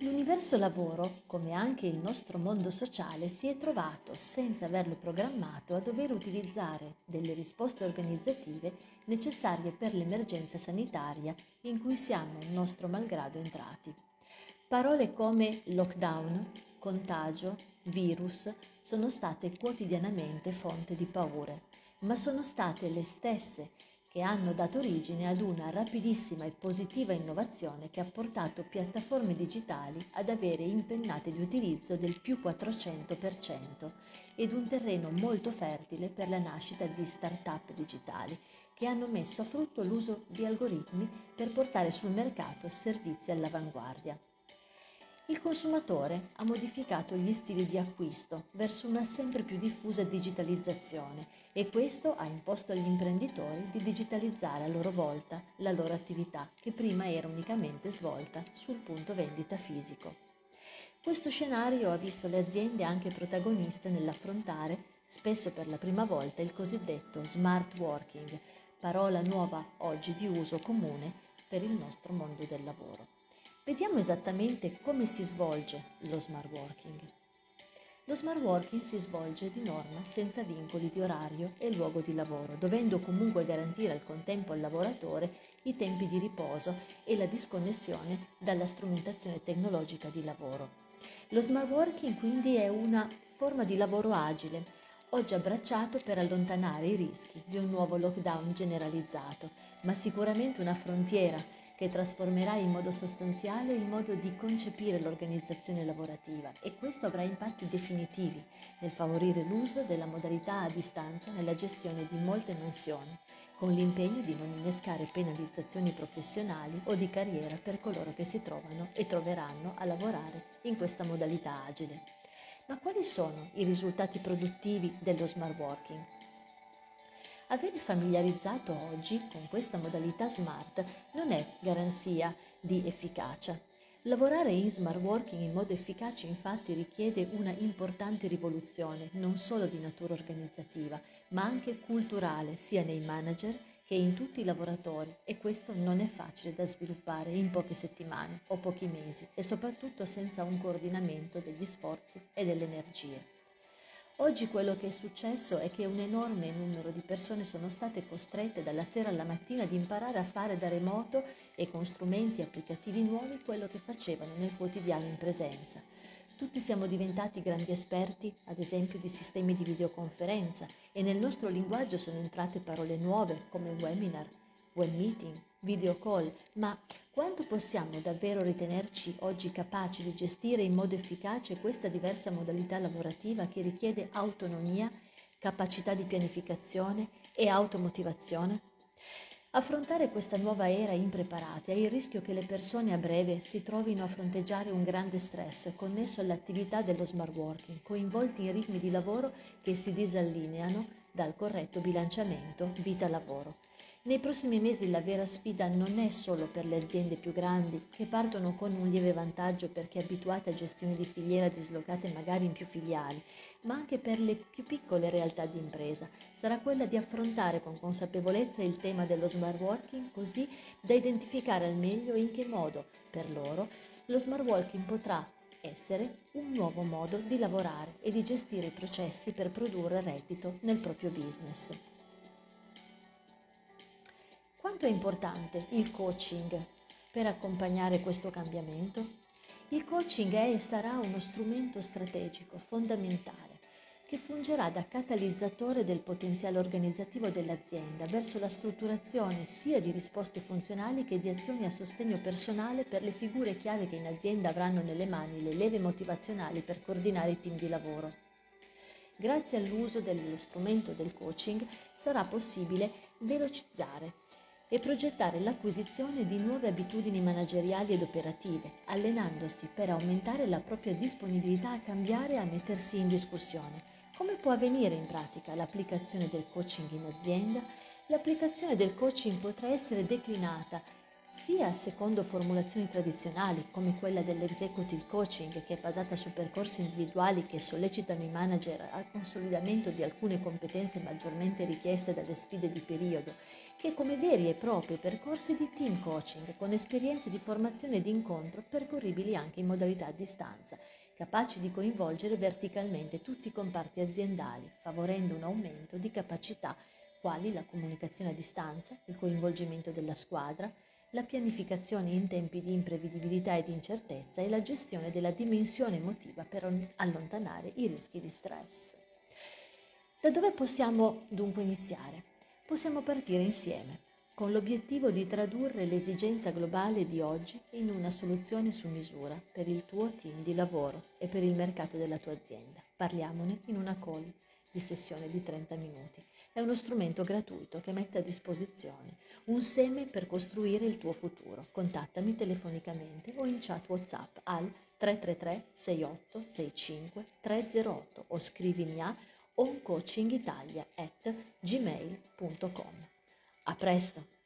L'universo lavoro, come anche il nostro mondo sociale, si è trovato, senza averlo programmato, a dover utilizzare delle risposte organizzative necessarie per l'emergenza sanitaria in cui siamo, nostro malgrado, entrati. Parole come lockdown, contagio, virus sono state quotidianamente fonte di paure, ma sono state le stesse che hanno dato origine ad una rapidissima e positiva innovazione che ha portato piattaforme digitali ad avere impennate di utilizzo del più 400% ed un terreno molto fertile per la nascita di start-up digitali che hanno messo a frutto l'uso di algoritmi per portare sul mercato servizi all'avanguardia. Il consumatore ha modificato gli stili di acquisto verso una sempre più diffusa digitalizzazione e questo ha imposto agli imprenditori di digitalizzare a loro volta la loro attività che prima era unicamente svolta sul punto vendita fisico. Questo scenario ha visto le aziende anche protagoniste nell'affrontare, spesso per la prima volta, il cosiddetto smart working, parola nuova oggi di uso comune per il nostro mondo del lavoro. Vediamo esattamente come si svolge lo smart working. Lo smart working si svolge di norma senza vincoli di orario e luogo di lavoro, dovendo comunque garantire al contempo al lavoratore i tempi di riposo e la disconnessione dalla strumentazione tecnologica di lavoro. Lo smart working quindi è una forma di lavoro agile, oggi abbracciato per allontanare i rischi di un nuovo lockdown generalizzato, ma sicuramente una frontiera che trasformerà in modo sostanziale il modo di concepire l'organizzazione lavorativa e questo avrà impatti definitivi nel favorire l'uso della modalità a distanza nella gestione di molte mansioni, con l'impegno di non innescare penalizzazioni professionali o di carriera per coloro che si trovano e troveranno a lavorare in questa modalità agile. Ma quali sono i risultati produttivi dello smart working? Avere familiarizzato oggi con questa modalità smart non è garanzia di efficacia. Lavorare in smart working in modo efficace infatti richiede una importante rivoluzione non solo di natura organizzativa, ma anche culturale sia nei manager che in tutti i lavoratori e questo non è facile da sviluppare in poche settimane o pochi mesi e soprattutto senza un coordinamento degli sforzi e delle energie. Oggi quello che è successo è che un enorme numero di persone sono state costrette dalla sera alla mattina ad imparare a fare da remoto e con strumenti applicativi nuovi quello che facevano nel quotidiano in presenza. Tutti siamo diventati grandi esperti, ad esempio, di sistemi di videoconferenza e nel nostro linguaggio sono entrate parole nuove come webinar, web meeting, video call, ma quanto possiamo davvero ritenerci oggi capaci di gestire in modo efficace questa diversa modalità lavorativa che richiede autonomia, capacità di pianificazione e automotivazione? Affrontare questa nuova era impreparati ha il rischio che le persone a breve si trovino a fronteggiare un grande stress connesso all'attività dello smart working, coinvolti in ritmi di lavoro che si disallineano dal corretto bilanciamento vita-lavoro. Nei prossimi mesi la vera sfida non è solo per le aziende più grandi, che partono con un lieve vantaggio perché abituate a gestioni di filiera dislocate magari in più filiali, ma anche per le più piccole realtà di impresa. Sarà quella di affrontare con consapevolezza il tema dello smart working così da identificare al meglio in che modo, per loro, lo smart working potrà essere un nuovo modo di lavorare e di gestire i processi per produrre reddito nel proprio business. Quanto è importante il coaching per accompagnare questo cambiamento? Il coaching è e sarà uno strumento strategico fondamentale che fungerà da catalizzatore del potenziale organizzativo dell'azienda verso la strutturazione sia di risposte funzionali che di azioni a sostegno personale per le figure chiave che in azienda avranno nelle mani le leve motivazionali per coordinare i team di lavoro. Grazie all'uso dello strumento del coaching sarà possibile velocizzare e progettare l'acquisizione di nuove abitudini manageriali ed operative, allenandosi per aumentare la propria disponibilità a cambiare e a mettersi in discussione. Come può avvenire in pratica l'applicazione del coaching in azienda? L'applicazione del coaching potrà essere declinata sia secondo formulazioni tradizionali come quella dell'executive coaching che è basata su percorsi individuali che sollecitano i manager al consolidamento di alcune competenze maggiormente richieste dalle sfide di periodo, che come veri e propri percorsi di team coaching con esperienze di formazione e di incontro percorribili anche in modalità a distanza, capaci di coinvolgere verticalmente tutti i comparti aziendali, favorendo un aumento di capacità quali la comunicazione a distanza, il coinvolgimento della squadra, la pianificazione in tempi di imprevedibilità e di incertezza e la gestione della dimensione emotiva per allontanare i rischi di stress. Da dove possiamo dunque iniziare? Possiamo partire insieme, con l'obiettivo di tradurre l'esigenza globale di oggi in una soluzione su misura per il tuo team di lavoro e per il mercato della tua azienda. Parliamone in una call di sessione di 30 minuti. È uno strumento gratuito che mette a disposizione un seme per costruire il tuo futuro. Contattami telefonicamente o in chat WhatsApp al 333 68 65 308 o scrivimi a oncoachingitalia at gmail.com. A presto!